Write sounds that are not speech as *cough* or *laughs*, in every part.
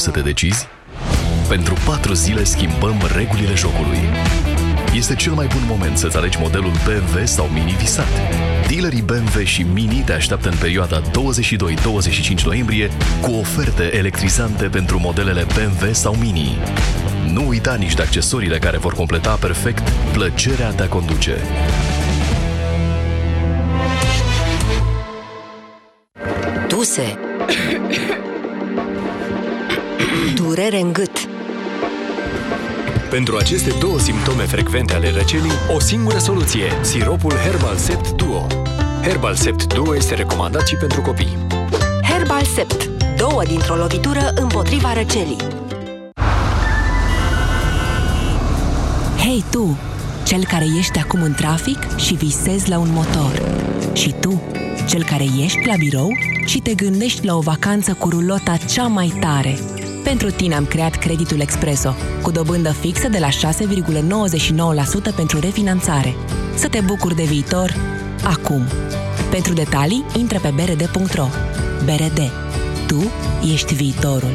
să te decizi? Pentru patru zile schimbăm regulile jocului. Este cel mai bun moment să-ți alegi modelul BMW sau Mini visat. Dealerii BMW și Mini te așteaptă în perioada 22-25 noiembrie cu oferte electrizante pentru modelele BMW sau Mini. Nu uita nici de accesoriile care vor completa perfect plăcerea de a conduce. Tuse *coughs* Durere în gât Pentru aceste două simptome frecvente ale răcelii, o singură soluție, siropul Herbal Sept Duo. Herbal Sept Duo este recomandat și pentru copii. Herbal Sept Două dintr-o lovitură împotriva răcelii Hei tu, cel care ești acum în trafic și visezi la un motor. Și tu, cel care ești la birou și te gândești la o vacanță cu rulota cea mai tare. Pentru tine am creat creditul Expreso, cu dobândă fixă de la 6,99% pentru refinanțare. Să te bucuri de viitor acum. Pentru detalii, intră pe brd.ro. BRD. Tu ești viitorul.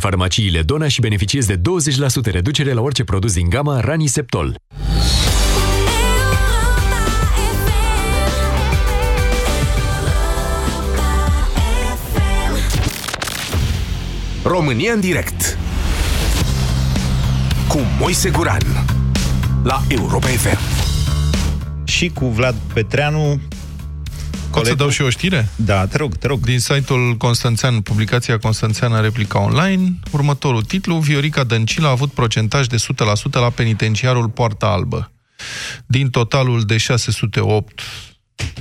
farmaciile Dona și beneficiezi de 20% reducere la orice produs din gama Raniseptol. România în direct cu Moise Guran la Europa FM. Și cu Vlad Petreanu Pot să dau și o știre? Da, te rog, te rog. Din site-ul Constanțean, publicația Constanțeană Replica Online, următorul titlu, Viorica Dăncilă a avut procentaj de 100% la penitenciarul Poarta Albă. Din totalul de 608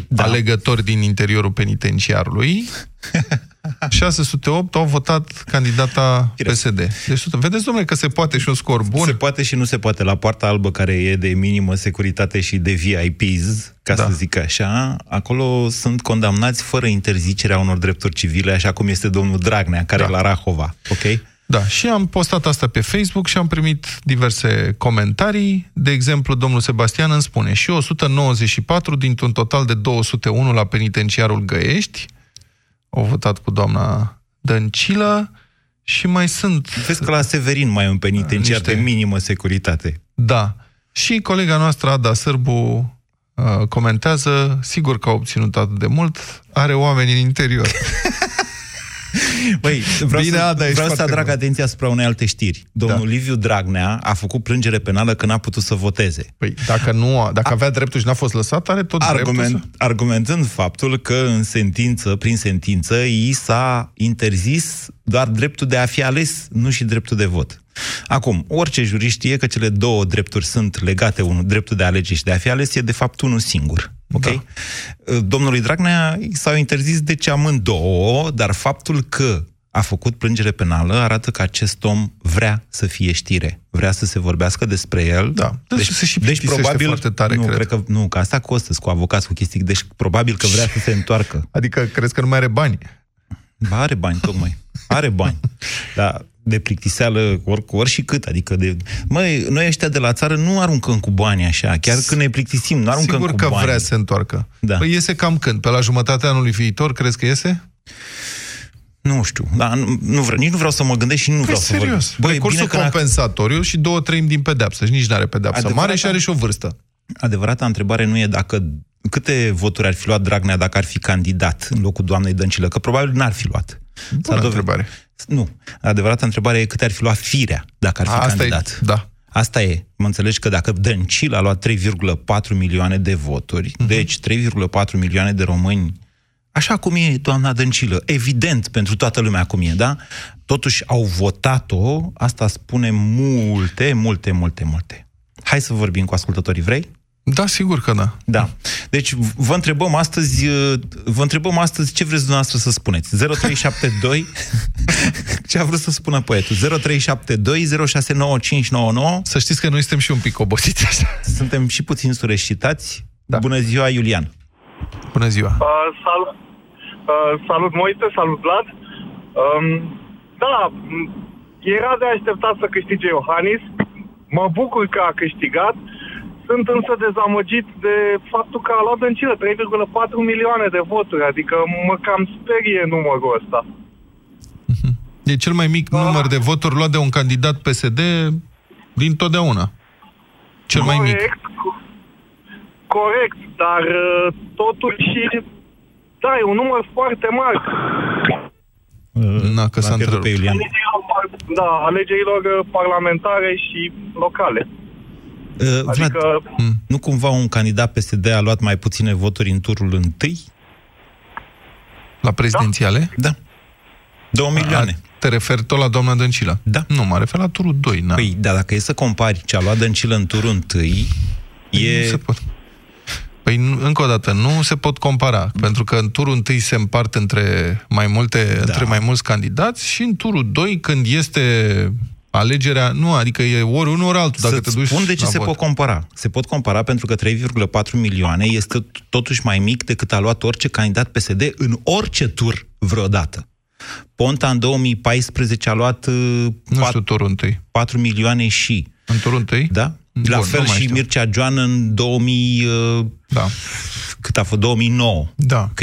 da. alegători din interiorul penitenciarului, *laughs* 608 au votat candidata PSD. Deci, vedeți, domnule, că se poate și un scor bun. Se poate și nu se poate. La poarta albă, care e de minimă securitate și de VIPs, ca da. să zic așa, acolo sunt condamnați fără interzicerea unor drepturi civile, așa cum este domnul Dragnea, care da. la Rahova. Ok? Da, și am postat asta pe Facebook și am primit diverse comentarii. De exemplu, domnul Sebastian îmi spune și 194 dintr-un total de 201 la penitenciarul Găiești, au votat cu doamna Dăncilă și mai sunt... Vezi că la Severin mai e un penitenciar niște... de minimă securitate. Da. Și colega noastră, Ada Sârbu, uh, comentează, sigur că a obținut atât de mult, are oameni în interior. *laughs* Băi, vreau Bine, să, Ada, vreau să atrag atenția asupra unei alte știri. Domnul da. Liviu Dragnea a făcut plângere penală că n-a putut să voteze. Păi, dacă, nu, dacă avea dreptul și n-a fost lăsat, are tot Argument, dreptul să... Argumentând faptul că în sentință, prin sentință, i s-a interzis doar dreptul de a fi ales, nu și dreptul de vot. Acum, orice jurist știe că cele două drepturi sunt legate, unul, dreptul de a alege și de a fi ales, e de fapt unul singur. Ok? Da. Domnului Dragnea s-au interzis de ce amândouă, dar faptul că a făcut plângere penală arată că acest om vrea să fie știre. Vrea să se vorbească despre el. Da. Deci, deci, și deci probabil... Foarte tare, nu, cred. cred că, nu, că asta costă cu avocați, cu chestii. Deci probabil că vrea să se întoarcă. Adică crezi că nu mai are bani? Ba, are bani, tocmai. Are bani. *laughs* Dar de plictiseală ori, ori și cât, adică de... Măi, noi ăștia de la țară nu aruncăm cu bani așa, chiar când ne plictisim, nu aruncăm Sigur cu că bani. vrea să se întoarcă. Da. Păi iese cam când? Pe la jumătatea anului viitor, crezi că iese? Nu știu, dar nu, nu vreau, nici nu vreau să mă gândesc și nu păi vreau serios. să vorbesc. Băi, Recursul compensatoriu și două treimi din pedeapsă. Și nici nu are pedeapsă Adevărata... mare și are și o vârstă. Adevărata întrebare nu e dacă câte voturi ar fi luat Dragnea dacă ar fi candidat în locul doamnei Dăncilă, că probabil n-ar fi luat. Bună întrebare. Nu. Adevărata întrebare e cât ar fi luat firea dacă ar fi A, asta candidat. E, da. Asta e. Mă înțelegi că dacă Dăncil a luat 3,4 milioane de voturi, uh-huh. deci 3,4 milioane de români, așa cum e doamna Dăncilă, evident pentru toată lumea cum e, da? Totuși au votat-o, asta spune multe, multe, multe, multe. Hai să vorbim cu ascultătorii, vrei? Da, sigur că da. Da. Deci vă întrebăm astăzi, vă întrebăm astăzi ce vreți dumneavoastră să spuneți. 0372 *laughs* Ce a vrut să spună poetul? 0372069599. Să știți că noi suntem și un pic obosiți așa. Suntem și puțin sureșitați. Da. Bună ziua, Iulian. Bună ziua. Uh, salut, uh, salut Moise, salut Vlad. Um, da, m- era de așteptat să câștige Iohannis. Mă bucur că a câștigat. Sunt însă dezamăgit de faptul că a luat Dăncilă 3,4 milioane de voturi, adică mă cam sperie numărul ăsta. E cel mai mic număr de voturi luat de un candidat PSD din totdeauna. Cel mai mic. Corect, co- corect, dar uh, totuși, da, e un număr foarte mare. Na, că s-a L-a pierdut pe întrerupt. Iulian. Alegerilor par- Da, alegerilor uh, parlamentare și locale. Uh, Vlad, Adică, nu cumva un candidat PSD a luat mai puține voturi în turul întâi? La prezidențiale? Da. Două milioane. A, te referi tot la doamna Dăncilă? Da. Nu, mă refer la turul 2. Na. Păi, da, dacă e să compari ce a luat Dăncilă în turul întâi, Nu e... se pot. Păi, nu- încă o dată, nu se pot compara, pentru că în turul întâi se împart între mai, multe, da. între mai mulți candidați și în turul 2, când este alegerea, nu, adică e ori unul, ori altul, dacă Să te duci spun de ce la se vot. pot compara. Se pot compara pentru că 3,4 milioane este totuși mai mic decât a luat orice candidat PSD în orice tur vreodată. Ponta în 2014 a luat uh, Nu 4, știu turul întâi. 4 milioane și. În turul întâi? Da? La Bun, fel nu mai și știu. Mircea Joan în 2000... Uh, Da. cât a fost? 2009. Da. Ok?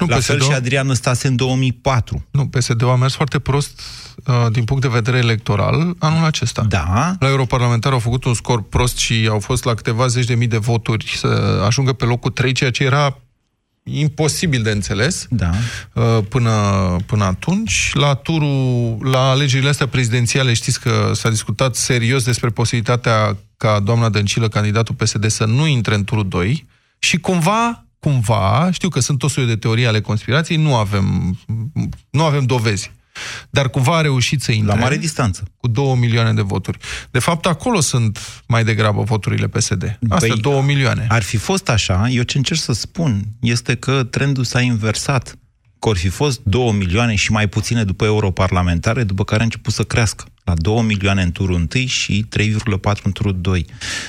Nu, La fel PSD-ul și Adrian Năstase în 2004. Nu, PSD-ul a mers foarte prost uh, din punct de vedere electoral anul acesta. Da. La europarlamentar au făcut un scor prost și au fost la câteva zeci de mii de voturi să ajungă pe locul 3, ceea ce era imposibil de înțeles Da. uh, până, până atunci. La turul, la alegerile astea prezidențiale știți că s-a discutat serios despre posibilitatea ca doamna Dăncilă, candidatul PSD, să nu intre în turul 2 și cumva, cumva, știu că sunt tot soiul de teorii ale conspirației, nu avem, nu avem dovezi. Dar cumva a reușit să intre La mare distanță. cu 2 milioane de voturi. De fapt, acolo sunt mai degrabă voturile PSD. Astea, Păi, 2 milioane. Ar fi fost așa, eu ce încerc să spun este că trendul s-a inversat. Că ar fi fost 2 milioane și mai puține după europarlamentare, după care a început să crească. La 2 milioane în turul 1 și 3,4 în turul 2.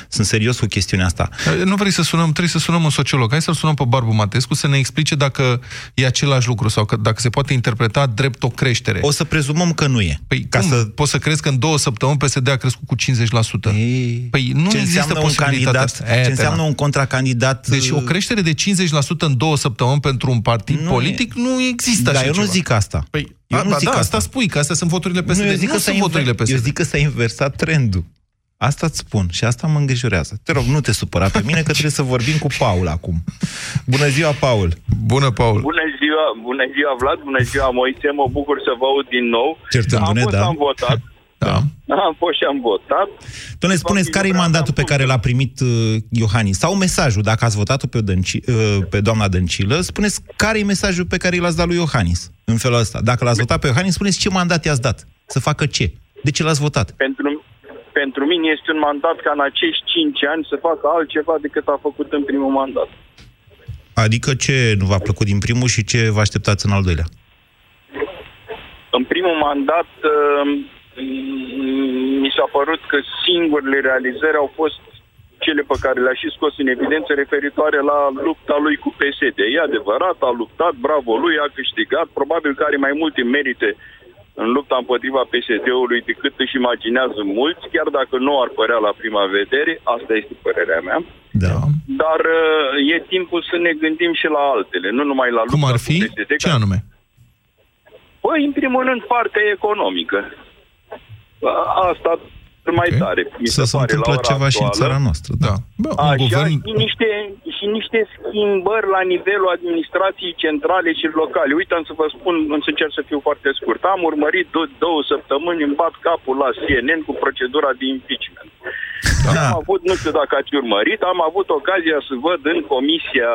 Sunt serios cu chestiunea asta. Nu vrei să sunăm, trebuie să sunăm un sociolog. Hai să-l sunăm pe Barbu Matescu să ne explice dacă e același lucru sau că, dacă se poate interpreta drept o creștere. O să prezumăm că nu e. Păi Ca cum? să... Poți să crezi că în două săptămâni PSD a crescut cu 50%? Ei, Păi nu ce există înseamnă un posibilitatea candidat, asta. E, ce te înseamnă na. un contracandidat... Deci o creștere de 50% în două săptămâni pentru un partid Nu politic nu există Da, așa eu nu ceva. zic asta. Păi, eu a, nu ba zic da, asta. asta spui, că astea sunt voturile PSD. Nu, eu zic, nu că sunt s-a voturile inver... PSD. eu zic că s-a inversat trendul. Asta îți spun și asta mă îngrijorează. Te rog, nu te supăra pe mine că trebuie să vorbim cu Paul acum. Bună ziua, Paul! Bună, Paul! Bună ziua, bună ziua Vlad, bună ziua Moise, mă bucur să vă aud din nou. Certându-ne, am fost, da. am votat. Da. Am fost și am votat. Doamne, spuneți, care e vreau mandatul să pe care spun- l-a primit uh, Iohannis? Sau mesajul, dacă ați votat-o pe, o Dănci, uh, pe doamna Dăncilă, spuneți care e mesajul pe care l-ați dat lui Iohannis în felul ăsta. Dacă l-ați votat pe Iohannis, spuneți ce mandat i-ați dat. Să facă ce? De ce l-ați votat? Pentru, pentru mine este un mandat ca în acești 5 ani să facă altceva decât a făcut în primul mandat. Adică ce nu v-a plăcut din primul și ce vă așteptați în al doilea? În primul mandat uh, mi s-a părut că singurele realizări au fost cele pe care le-a și scos în evidență referitoare la lupta lui cu PSD. E adevărat, a luptat, bravo lui, a câștigat, probabil că are mai multe merite în lupta împotriva PSD-ului decât își imaginează mulți, chiar dacă nu ar părea la prima vedere, asta este părerea mea. Da. Dar uh, e timpul să ne gândim și la altele, nu numai la lupta Cum ar cu fi? PSD. Ce anume? Păi, în primul rând, partea economică. A- Asta mai Ok. tare. mi Să se pare, întâmplă la ora ceva și în actuală. țara noastră. Da. Da. Bă, un Așa, guvern... și, niște, și niște schimbări la nivelul administrației centrale și locale. Uite, am să vă spun, am să încerc să fiu foarte scurt. Am urmărit do- două săptămâni, îmi bat capul la CNN cu procedura de impeachment. Da. Am avut, nu știu dacă ați urmărit, am avut ocazia să văd în comisia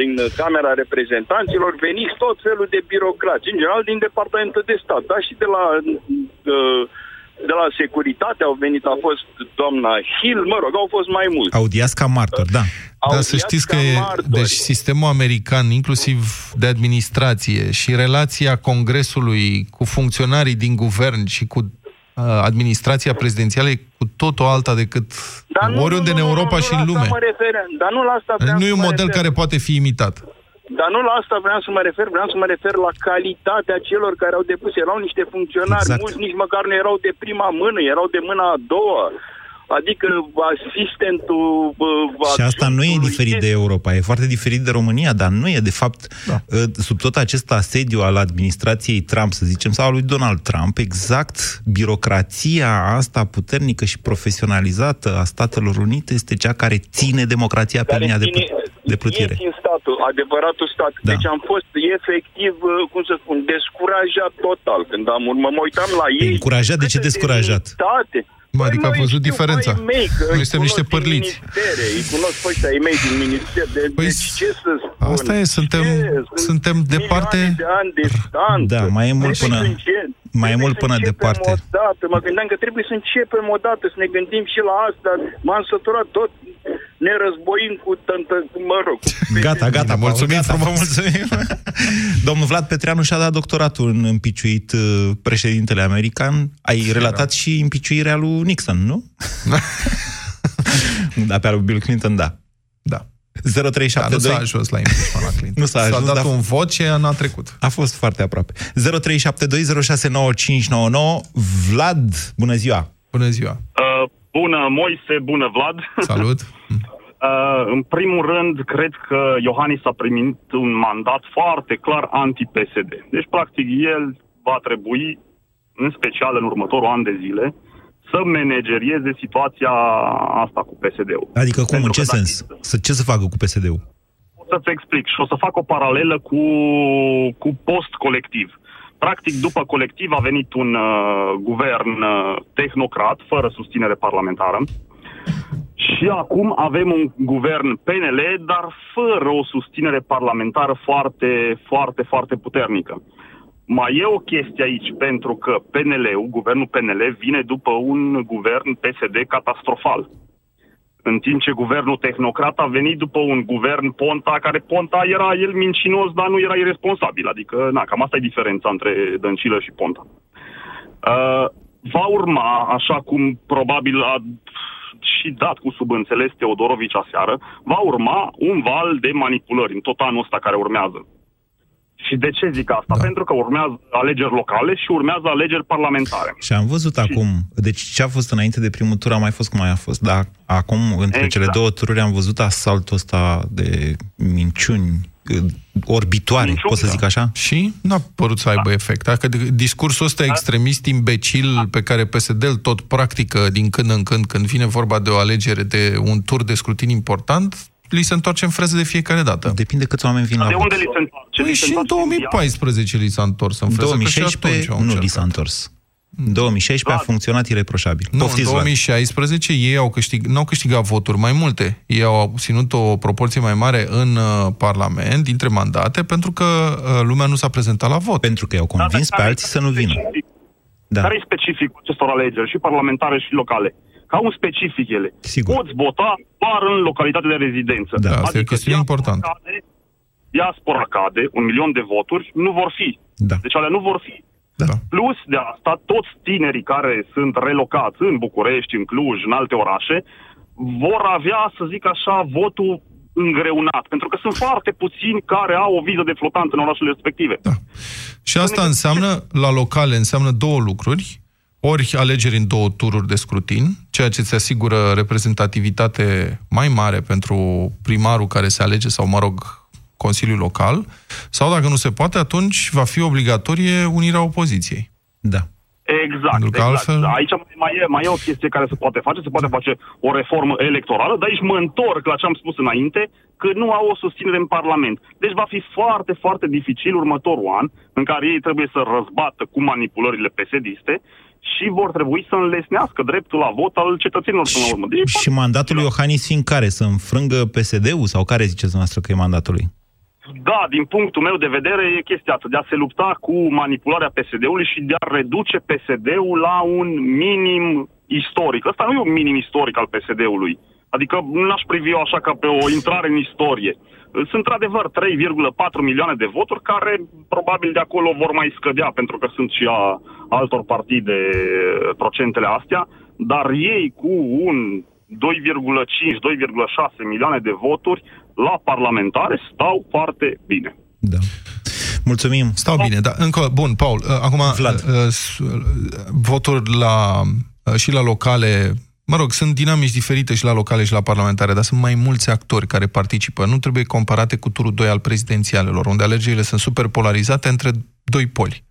din Camera Reprezentanților veniți tot felul de birocrați, în general din Departamentul de Stat, dar și de la uh, de la securitate au venit, a fost doamna Hill, mă rog, au fost mai mulți. Audiați ca martor, da. Dar să știți că e, deci sistemul american, inclusiv de administrație și relația Congresului cu funcționarii din guvern și cu uh, administrația prezidențială e cu totul alta decât Dar nu, oriunde nu, în nu, Europa nu, și nu, în la asta lume. Mă refer, dar nu la asta vreau Nu e să un mă model refer. care poate fi imitat. Dar nu la asta vreau să mă refer, vreau să mă refer la calitatea celor care au depus. Erau niște funcționari, Exact. mulți nici măcar nu erau de prima mână, erau de mâna a doua. Adică asistentul... bă, Și asta nu e adjunctului diferit de este- Europa, e foarte diferit de România, dar nu e, de fapt, Da. sub tot acest asediu al administrației Trump, să zicem, sau al lui Donald Trump, exact birocrația asta puternică și profesionalizată a Statelor Unite este cea care ține democrația pe care linia de, ține- pl- de plutire. E țin statul, adevăratul stat. Da. Deci am fost efectiv, uh, cum să spun, descurajat total. Când am urmă, mă uitam la ei. încurajat? De ce câtă descurajat? demnitate. Mă, adică Păi a noi văzut știu diferența. ai Mei, că Noi îi suntem niște cunosc din părliți. Ministere, îi cunosc pe ăștia ai mei din minister. De, Păi deci ce să spun? asta e, suntem- Ce? suntem Sunt departe- milioane de ani de stand. Da, mai e mult până- mai e mult până departe. Odată. Mă gândeam că trebuie să începem odată, să ne gândim și la asta. M-am săturat tot ne războim cu tântă, cu, mă rog. cu Gata, gata, Bine, mulțumim gata, vă frumos. mulțumim. *laughs* Domnul Vlad Petreanu și-a dat doctoratul în împiciuit uh, președintele american. Ai relatat și împiciuirea lui Nixon, nu? *laughs* da, pe al lui Bill Clinton, da. Da. 0372... Dar nu s-a ajuns la impeachment la *laughs* Clinton. Nu s-a ajuns, dat dar- un vot ce n-a trecut. A fost foarte aproape. 0372069599. Vlad, bună ziua! Bună ziua! Uh, bună, Moise, bună, Vlad. Salut! *laughs* Uh, în primul rând, cred că Iohannis a primit un mandat foarte clar anti-PSD. Deci, practic, el va trebui, în special în următorul an de zile, să managerieze situația asta cu PSD-ul. Adică cum, Pentru în ce că dacă- sens? Să, ce să facă cu PSD-ul? O să-ți explic și o să fac o paralelă cu, cu post-colectiv. Practic, după colectiv a venit un uh, guvern uh, tehnocrat, fără susținere parlamentară, și acum avem un guvern PNL, dar fără o susținere parlamentară foarte, foarte, foarte puternică. Mai e o chestie aici, pentru că PNL-ul, guvernul PNL, vine după un guvern PSD catastrofal. În timp ce guvernul tehnocrat a venit după un guvern Ponta, care Ponta era el mincinos, dar nu era irresponsabil. Adică, na, cam asta e diferența între Dăncilă și Ponta. Uh, va urma, așa cum probabil a și dat cu subînțeles Teodorovici aseară, va urma un val de manipulări în tot anul ăsta care urmează. Și de ce zic asta? Da. Pentru că urmează alegeri locale și urmează alegeri parlamentare. Și am văzut acum, deci ce a fost înainte de primul tur a mai fost cum mai a fost, dar acum, între Exact. cele două tururi, am văzut asaltul ăsta de minciuni uh, orbitoare, Minciuni, pot să da. zic așa? Și n-a părut să aibă efect. Dacă de- discursul ăsta extremist, imbecil, pe care PSD-l tot practică din când în când, când vine vorba de o alegere, de un tur de scrutin important, li se întoarce în freză de fiecare dată. Depinde câți oameni vin la De vot. unde li se întoarce? Păi Li se și în întoarce 2014 li s-a întors în În freză, că și 2016 atunci au nu li încercat. s-a întors. În 2016 a Da. funcționat ireproșabil. Nu, în Poftiți, Vlad. 2016 ei au câștig, n-au câștigat voturi mai multe. Ei au obținut o proporție mai mare în uh, Parlament, dintre mandate, pentru că uh, lumea nu s-a prezentat la vot. Pentru că i-au Da, dar convins pe care- alții să nu vină. specific- Da. Care e specificul acestor alegeri, și parlamentare și locale? Ca un specific ele. Sigur. Poți vota doar în localitate de rezidență. Da, asta e o adică chestiune diaspora importantă. Cade, diaspora cade, un milion de voturi, nu vor fi. Da. Deci alea nu vor fi. Da. Plus de asta, toți tinerii care sunt relocați în București, în Cluj, în alte orașe, vor avea, să zic așa, votul îngreunat. Pentru că sunt foarte puțini care au o viză de flotant în orașele respective. Da. Și asta înseamnă, la locale, înseamnă două lucruri. Ori alegeri în două tururi de scrutin, ceea ce îți asigură reprezentativitate mai mare pentru primarul care se alege, sau, mă rog, Consiliul Local, sau, dacă nu se poate, atunci va fi obligatorie unirea opoziției. Da. Exact, Pentru că exact. altfel- Aici mai e, mai e o chestie care se poate face, se poate face o reformă electorală, dar aici mă întorc la ce am spus înainte, că nu au o susținere în Parlament. Deci va fi foarte, foarte dificil următorul an, în care ei trebuie să răzbată cu manipulările pesediste și vor trebui să înlesnească dreptul la vot al cetățenilor până la urmă. Deci, Și mandatul lui Iohannis fiind care? Să înfrângă PSD-ul? Sau care ziceți noastră că e mandatul lui? da, din punctul meu de vedere e chestia asta, de a se lupta cu manipularea PSD-ului și de a reduce PSD-ul la un minim istoric. Ăsta nu e un minim istoric al PSD-ului. Adică nu l-aș privi eu așa ca pe o intrare în istorie. Sunt într-adevăr 3,4 milioane de voturi care probabil de acolo vor mai scădea pentru că sunt și a altor partide procentele astea, dar ei cu un 2,5-2,6 milioane de voturi la parlamentare stau foarte bine. Da. Mulțumim. Stau bine, dar încă, bun, Paul, uh, acum Vlad. uh, s- uh, voturi la, uh, și la locale, mă rog, sunt dinamici diferite și la locale și la parlamentare, dar sunt mai mulți actori care participă. Nu trebuie comparate cu turul 2 al prezidențialelor, unde alegerile sunt super polarizate între doi poli.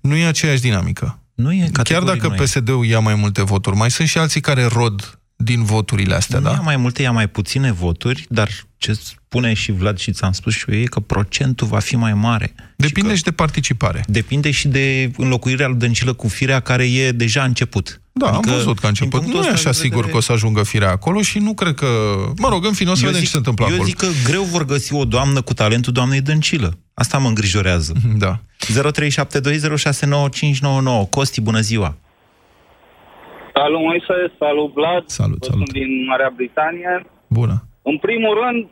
Nu e aceeași dinamică. Nu e Chiar categoric dacă nu e. PSD-ul ia mai multe voturi, mai sunt și alții care rod din voturile astea, Nu da? ia mai multe, ia mai puține voturi, dar ce spune și Vlad și ți-am spus și eu e că procentul va fi mai mare. Depinde și, și de participare. Depinde și de înlocuirea lui Dăncilă cu firea care e deja început. Da, adică, am văzut că a din început. punctul Nu e ăsta așa de sigur vedere- că o să ajungă firea acolo și nu cred că... Mă rog, în fine, o să Eu vedem zic- ce se întâmplă Eu acolo. zic că greu vor găsi o doamnă cu talentul doamnei Dăncilă. Asta mă îngrijorează. Da. 0372069599. Costi, bună ziua! Salut Moise, salut Vlad, Salut, Vă salut. sunt din Marea Britanie. Bună. În primul rând,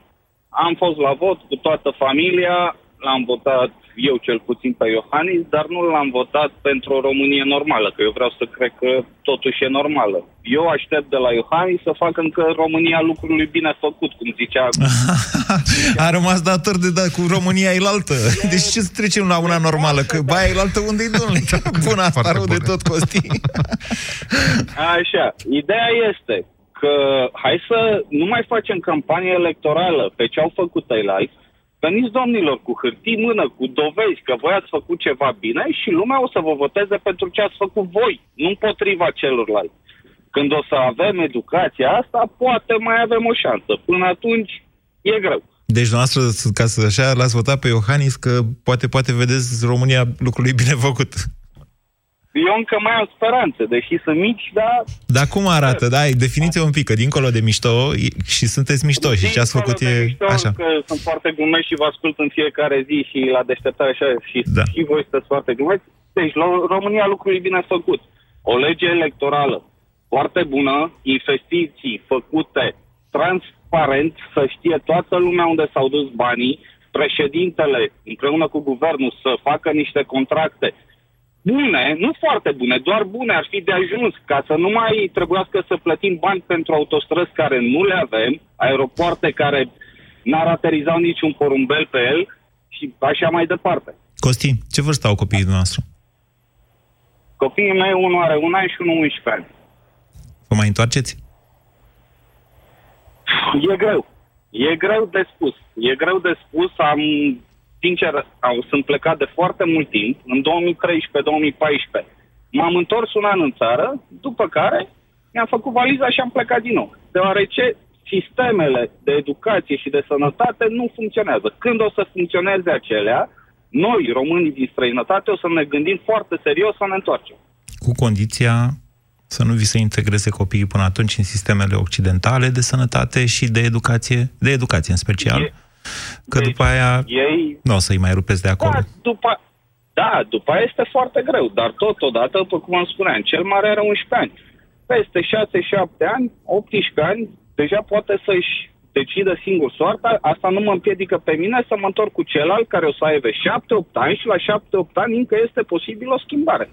am fost la vot cu toată familia, l-am votat eu cel puțin pe Iohannis, dar nu l-am votat pentru o Românie normală, că eu vreau să cred că totuși e normală. Eu aștept de la Iohannis să facă încă România lucrului bine făcut, cum zicea. *laughs* A rămas dator de da, cu România ilaltă. Deci ce să trecem la una normală? Că baia ilaltă unde-i, domnule? Bun, asta rău de tot, Costi. Așa, ideea este că hai să nu mai facem campanie electorală pe ce au făcut ei Veniți domnilor cu hârtii în mână, cu dovezi că voi ați făcut ceva bine și lumea o să vă voteze pentru ce ați făcut voi, nu împotriva celorlalți. Când o să avem educația asta, poate mai avem o șansă. Până atunci, e greu. Deci, noastră, ca să așa, l-ați votat pe Iohannis că poate, poate vedeți România lucrului bine făcut. Eu încă mai am speranțe, deși sunt mici, dar Dar cum arată? Da, definiți un pic, că dincolo de mișto, e- și sunteți mișto și ce ați făcut Dincolo de e mișto, așa. Că sunt foarte glumești și vă ascult în fiecare zi și la deșteptare așa și, Da. și voi sunteți foarte glumești. Deci, la România lucrul e bine făcut. O lege electorală foarte bună, investiții făcute transparent, să știe toată lumea unde s-au dus banii, președintele împreună cu guvernul să facă niște contracte bune, nu foarte bune, doar bune, ar fi de ajuns ca să nu mai trebuiască să plătim bani pentru autostrăzi care nu le avem, aeropoarte care n-ar aterizau niciun porumbel pe el și așa mai departe. Costi, ce vârstă au copiii noastre? Copiii mei, unul are un an și unul 11 ani. Vă mai întoarceți? E greu. E greu de spus. E greu de spus. Am, sincer, am, sunt plecat de foarte mult timp, în 2013-2014. M-am întors un an în țară, după care mi-am făcut valiza și am plecat din nou. Deoarece sistemele de educație și de sănătate nu funcționează. Când o să funcționeze acelea, noi, românii din străinătate, o să ne gândim foarte serios să ne întoarcem. Cu condiția să nu vi se integreze copiii până atunci în sistemele occidentale de sănătate și de educație, de educație în special, E- că după aia Ei nu o să-i mai rupeți de acolo. Da, după, da, după aia este foarte greu, dar totodată, după cum am spuneam, cel mare are 11 ani. Peste 6-7 ani, 18 ani, deja poate să-și decidă singur soarta, asta nu mă împiedică pe mine să mă întorc cu celălalt care o să aibă 7-8 ani și la 7-8 ani încă este posibil o schimbare.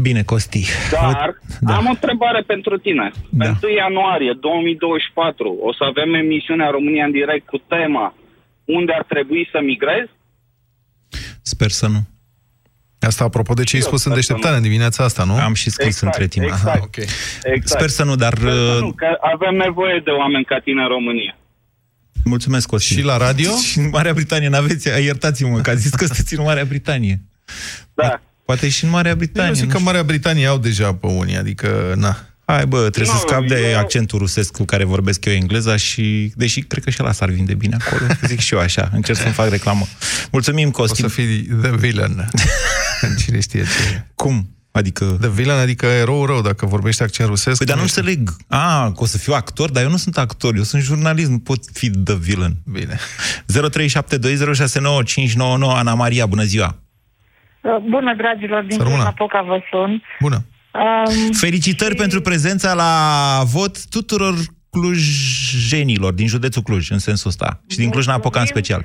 Bine, Costi. Dar Da. am o întrebare pentru tine. Da. Pe 1 ianuarie 2024 o să avem emisiunea România în direct cu tema unde ar trebui să migrez? Sper să nu. Asta apropo de ce ai Eu spus în sper să deșteptare, în dimineața asta, nu? Am și scris Exact, între timp. exact. Aha, ok. Exact. Sper să nu, dar Sper să uh, nu, că avem nevoie de oameni ca tine în România. mulțumesc, Costi. Și la radio? *laughs* Și în Marea Britanie n-aveți, iertați-mă că ați zis că sunteți în Marea Britanie. Da. Poate și în Marea Eu Britanie. zic nu că știu. Marea Britanie au deja pe unii, adică, na. Hai bă, trebuie să Nu, scap de eu- accentul rusesc cu care vorbesc eu engleza și, deși cred că și ăla s-ar vinde bine acolo, *laughs* zic și eu așa, încerc să-mi fac reclamă. Mulțumim, O Costi. să fii the villain. *laughs* Cine știe ce. Cum? Adică... The villain, adică erou rău, dacă vorbești accent rusesc. Păi, dar nu înțeleg. A, că o să fiu actor, dar eu nu sunt actor, eu sunt jurnalist, nu pot fi the villain. Bine. *laughs* 0372069599 Ana Maria, bună ziua! Uh, Bună, dragilor, din Să rămână. Cluj-Napoca vă sun. Bună! Um, Felicitări pentru prezența la vot tuturor clujenilor din județul Cluj, în sensul ăsta. Și din Cluj-Napoca în special.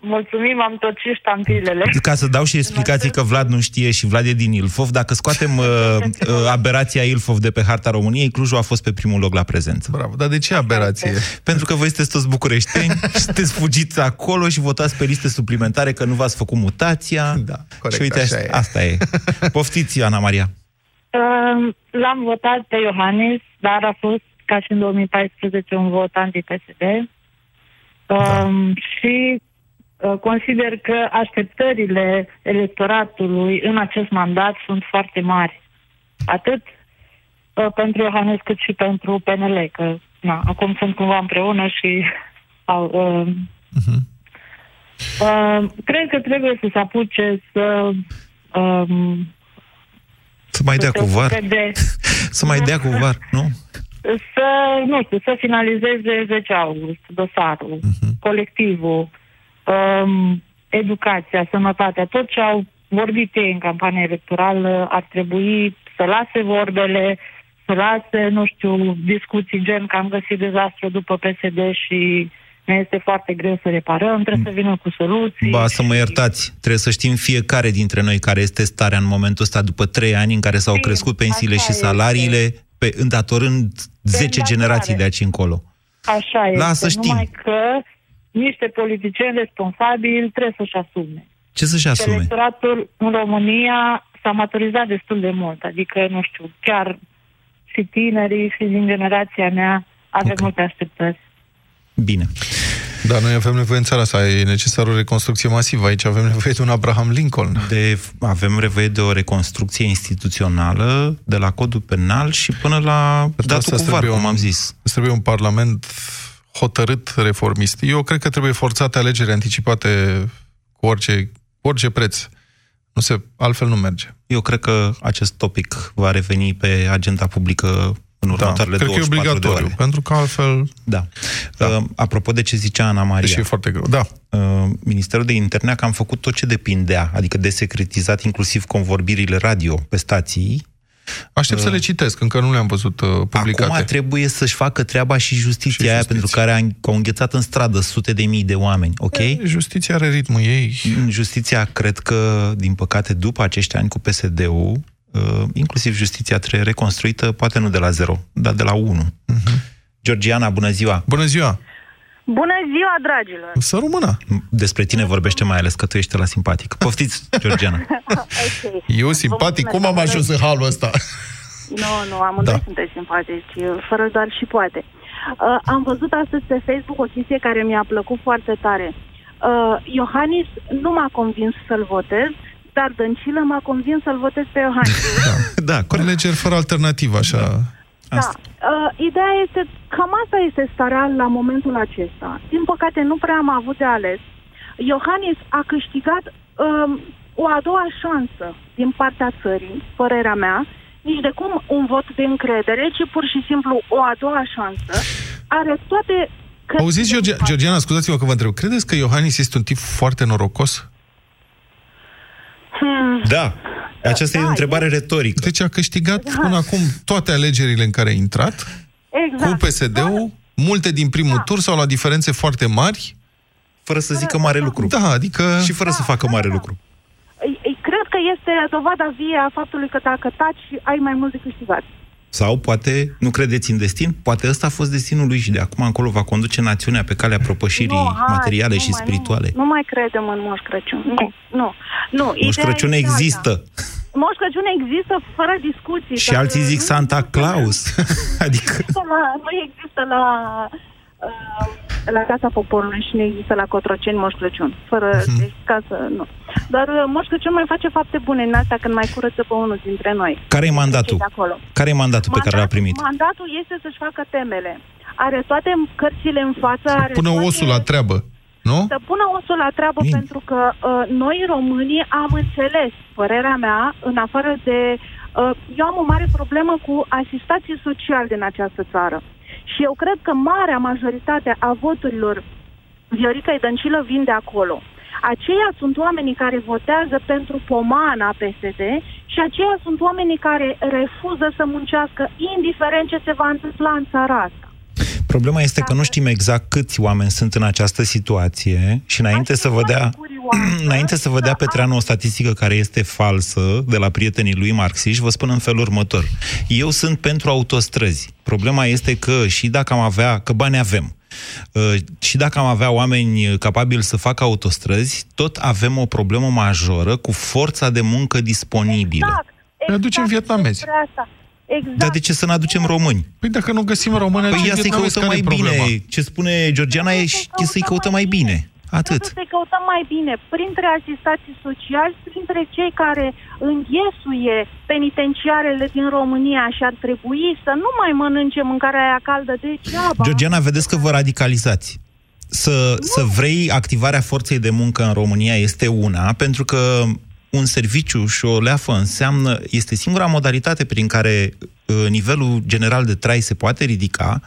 Mulțumim, am tot și ștampilele. Ca să dau și explicații că Vlad nu știe și Vlad e din Ilfov, dacă scoatem *laughs* uh, uh, aberația Ilfov de pe harta României, Clujul a fost pe primul loc la prezență. Bravo, dar de ce aberație? *laughs* Pentru că voi sunteți toți bucureșteni și *laughs* sunteți fugiți acolo și votați pe liste suplimentare că nu v-ați făcut mutația. Da, corect, și uite, așa așa e. asta e. Poftiți, Ana Maria. Um, L-am votat pe Iohannis, dar a fost, ca și în 2014, un vot anti-PSD. Um, Și uh, consider că așteptările electoratului în acest mandat sunt foarte mari. Atât uh, pentru Iohannis cât și pentru PNL, că na, acum sunt cumva împreună și *laughs* au, uh, uh, cred că trebuie să se apuce să um, Să mai dea să cu se var. ocupe De, *laughs* Să mai dea cu var, nu? să, nu știu, să finalizeze 10 august dosarul, Mhm. colectivul, um, educația, sănătatea, tot ce au vorbit ei în campania electorală ar trebui să lase vorbele, să lase, nu știu, discuții gen că am găsit dezastru după PSD și ne este foarte greu să reparăm, trebuie să vină cu soluții. Ba, să mă iertați, trebuie să știm fiecare dintre noi care este starea în momentul ăsta după trei ani în care s-au Sim, crescut pensiile așa și salariile, pe, îndatorând 10 îndatorare. generații de aici încolo. Așa este, Lasă știm. numai că niște politicieni responsabili trebuie să-și asume. Ce să-și Și asume? electoratul în România s-a maturizat destul de mult, adică, nu știu, chiar și tinerii și din generația mea avem okay. multe așteptări. Bine. Da, noi avem nevoie în țara asta, e necesară o reconstrucție masivă. Aici avem nevoie de un Abraham Lincoln. De, avem nevoie de o reconstrucție instituțională de la codul penal și până la datul asta cu var, trebuie cum un- am zis. Îți trebuie un parlament hotărât reformist. Eu cred că trebuie forțate alegeri anticipate cu orice, cu orice preț. Nu se, altfel nu merge. Eu cred că acest topic va reveni pe agenda publică în următoarele cred că e 24 de obligatoriu, ore. pentru că altfel... Da. da. Uh, apropo de ce zicea Ana Maria. Deși e foarte greu, da. Uh, Ministerul de Interne a cam făcut tot ce depindea, adică desecretizat inclusiv convorbirile radio pe stații. Aștept să le citesc, încă nu le-am văzut uh, publicate. Acum trebuie să-și facă treaba și justiția, și aia pentru care a, au înghețat în stradă sute de mii de oameni, ok? Justiția are ritmul ei. Justiția, cred că, din păcate, după acești ani cu PSD-ul, uh, inclusiv justiția trebuie reconstruită, poate nu de la zero, dar de la unu. Georgiana, bună ziua! Bună ziua! Bună ziua, dragilor! Să rămână! Despre tine vorbește mai ales că tu ești la simpatic. Poftiți, Georgiana! *laughs* ok. Eu simpatic? Cum am ajuns în halul ăsta? Nu, nu, amândoi Da. sunteți simpatici, fără doar și poate. Uh, am văzut astăzi pe Facebook o chestie care mi-a plăcut foarte tare. Uh, Iohannis nu m-a convins să-l votez, dar Dăncilă m-a convins să-l votez pe Iohannis. da, corect. Alegeri fără alternativă, așa. Da. Uh, ideea este, cam asta este starea la momentul acesta. Din păcate, nu prea am avut de ales. Iohannis a câștigat um, o a doua șansă din partea țării, părerea mea, nici de cum un vot de încredere, ci pur și simplu o a doua șansă. Are toate... Auziți, Georgia, Georgiana, scuzați-mă că vă întreb. Credeți că Iohannis este un tip foarte norocos? Hmm. Da. Aceasta e o întrebare retorică. Deci a câștigat până acum toate alegerile în care a intrat, Exact. cu PSD-ul, multe din primul tur sau la diferențe foarte mari. Fără să zică mare lucru. Da, adică... Și fără să facă mare lucru. Îi- îi Cred că este dovada vie a faptului că dacă taci, ai mai mult de câștigat. Sau poate nu credeți în destin? Poate ăsta a fost destinul lui și de acum încolo va conduce națiunea pe calea propășirii Nu, hai, materiale nu și mai- spirituale. Nu, nu mai credem în Moș Crăciun. Nu, nu. nu. Moș Ideea Crăciun este există. alta. Moș Crăciun există fără discuții. Și dar alții zic nu Santa Claus. *laughs* adică... există la, nu există la, uh, la Casa Poporului și nu există la Cotroceni Moș Crăciun. Fără, Mhm. deci, ca să, nu. Dar uh, Moș Crăciun mai face fapte bune în astea când mai curăță pe unul dintre noi. Care e mandatul? Cei de acolo. Care e mandatul pe care l-a primit? Mandatul este să-și facă temele. Are toate cărțile în față, are Pune toate... osul la treabă. Nu? să pună osul la treabă Bine. pentru că uh, noi românii am înțeles, părerea mea, în afară de... Uh, eu am o mare problemă cu asistații sociali din această țară. Și eu cred că marea majoritate a voturilor Viorica Dăncilă vin de acolo. Aceia sunt oamenii care votează pentru pomana PSD și aceia sunt oamenii care refuză să muncească, indiferent ce se va întâmpla în țara asta. Problema este că nu știm exact câți oameni sunt în această situație și înainte să vă dea, *clears throat* înainte să vă dea Petreanu o statistică care este falsă de la prietenii lui marxiști, vă spun în felul următor. Eu sunt pentru autostrăzi. Problema este că și dacă am avea, că bani avem, Uh, și dacă am avea oameni capabili să facă autostrăzi, tot avem o problemă majoră cu forța de muncă disponibilă. Exact. Ne aducem vietnamezi. despre asta. Exact. Dar de ce să ne aducem români? Păi dacă nu găsim români, Păi aducem ia să-i vietnamezi, căutăm mai care e bine. problema? Ce spune Georgiana e și- e să-i căutăm mai bine. Atât. Trebuie să-i căutăm mai bine, printre asistații sociali, printre cei care înghesuie penitenciarele din România și ar trebui să nu mai mănânce mâncarea aia caldă degeaba. Georgiana, vedeți că vă radicalizați. Să, să vrei activarea forței de muncă în România este una, pentru că un serviciu și o leafă înseamnă, este singura modalitate prin care uh, nivelul general de trai se poate ridica,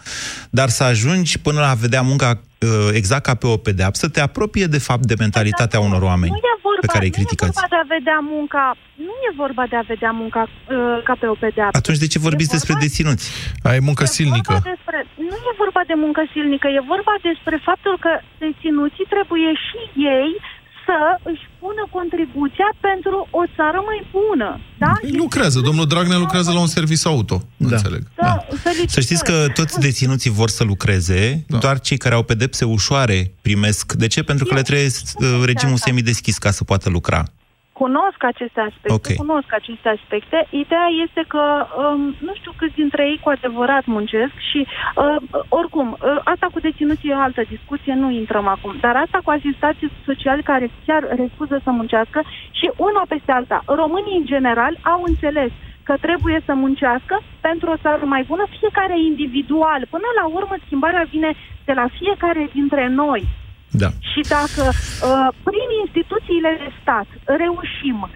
dar să ajungi până la a vedea munca uh, exact ca pe o pedeapsă, te apropie de fapt de mentalitatea unor oameni Nu e vorba, pe care îi nu e criticați. vorba de a vedea munca, nu e vorba de a vedea munca uh, ca pe o pedeapsă. Atunci de ce vorbiți E despre vorba- deținuți? Ai muncă E silnică. vorba despre, nu e vorba de muncă silnică, e vorba despre faptul că deținuții trebuie și ei să își pună contribuția pentru o țară mai bună. Da? Ei lucrează. Domnul Dragnea lucrează la un serviciu auto. Da. Înțeleg. Da, felicitări. Să știți că toți deținuții vor să lucreze, da. doar cei care au pedepse ușoare primesc. De ce? Pentru că le trebuie uh, regimul semideschis ca să poată lucra. Cunosc aceste aspecte, Ok. cunosc aceste aspecte. Ideea este că um, nu știu câți dintre ei cu adevărat muncesc și uh, oricum, uh, asta cu deținuții e o altă discuție, nu intrăm acum, dar asta cu asistații sociali care chiar refuză să muncească și una peste alta. Românii în general au înțeles că trebuie să muncească pentru o țară mai bună, fiecare individual. Până la urmă, schimbarea vine de la fiecare dintre noi. Da. Și dacă uh, prin instituțiile de stat reușim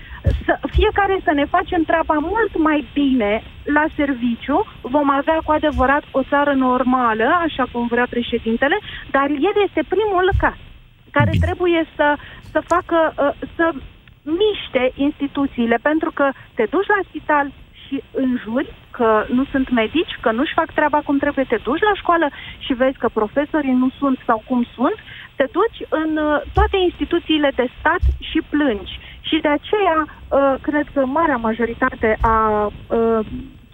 să fiecare să ne facem treaba mult mai bine la serviciu, vom avea cu adevărat o țară normală, așa cum vrea președintele, dar el este primul caz care Bine. trebuie să, să facă, uh, să miște instituțiile, pentru că te duci la spital și înjuri că nu sunt medici, că nu-și fac treaba cum trebuie, te duci la școală și vezi că profesorii nu sunt sau cum sunt, te duci în uh, toate instituțiile de stat și plângi. Și de aceea, uh, cred că marea majoritate a uh,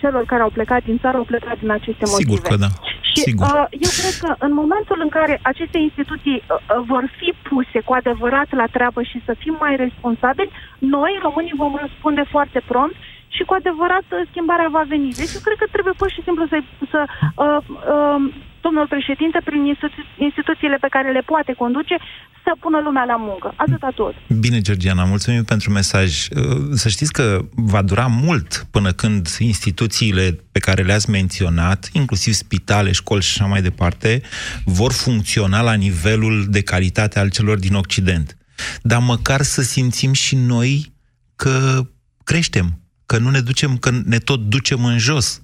celor care au plecat din țară au plecat din aceste motive. Sigur că da. Și Sigur. uh, eu cred că în momentul în care aceste instituții uh, uh, vor fi puse cu adevărat la treabă și să fim mai responsabili, noi, românii, vom răspunde foarte prompt și cu adevărat uh, schimbarea va veni. Deci eu cred că trebuie pur și simplu să, să uh, uh, domnul președinte, prin institu- instituțiile pe care le poate conduce, să pună lumea la muncă. Atâta tot. Bine, Georgiana, mulțumim pentru mesaj. Uh, Să știți că va dura mult până când instituțiile pe care le-ați menționat, inclusiv spitale, școli și așa mai departe, vor funcționa la nivelul de calitate al celor din Occident. Dar măcar să simțim și noi că creștem, că nu ne ducem, că ne tot ducem în jos.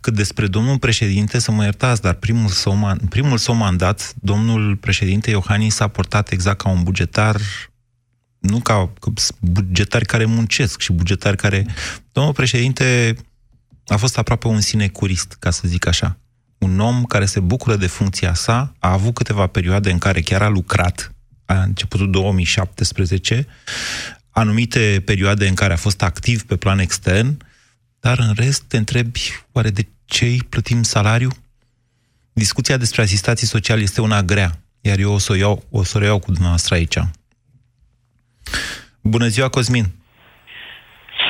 Cât despre domnul președinte, să mă iertați, dar primul său, man- primul său mandat, domnul președinte Iohannis s-a portat exact ca un bugetar nu ca ca bugetari care muncesc și bugetari care... Domnul președinte a fost aproape un sinecurist, ca să zic așa. Un om care se bucură de funcția sa, a avut câteva perioade în care chiar a lucrat, a începutul 2017, anumite perioade în care a fost activ pe plan extern, dar în rest te întrebi, oare de ce îi plătim salariu? Discuția despre asistații sociali este una grea, iar eu o să o iau, o să o iau cu dumneavoastră aici. Bună ziua, Cosmin!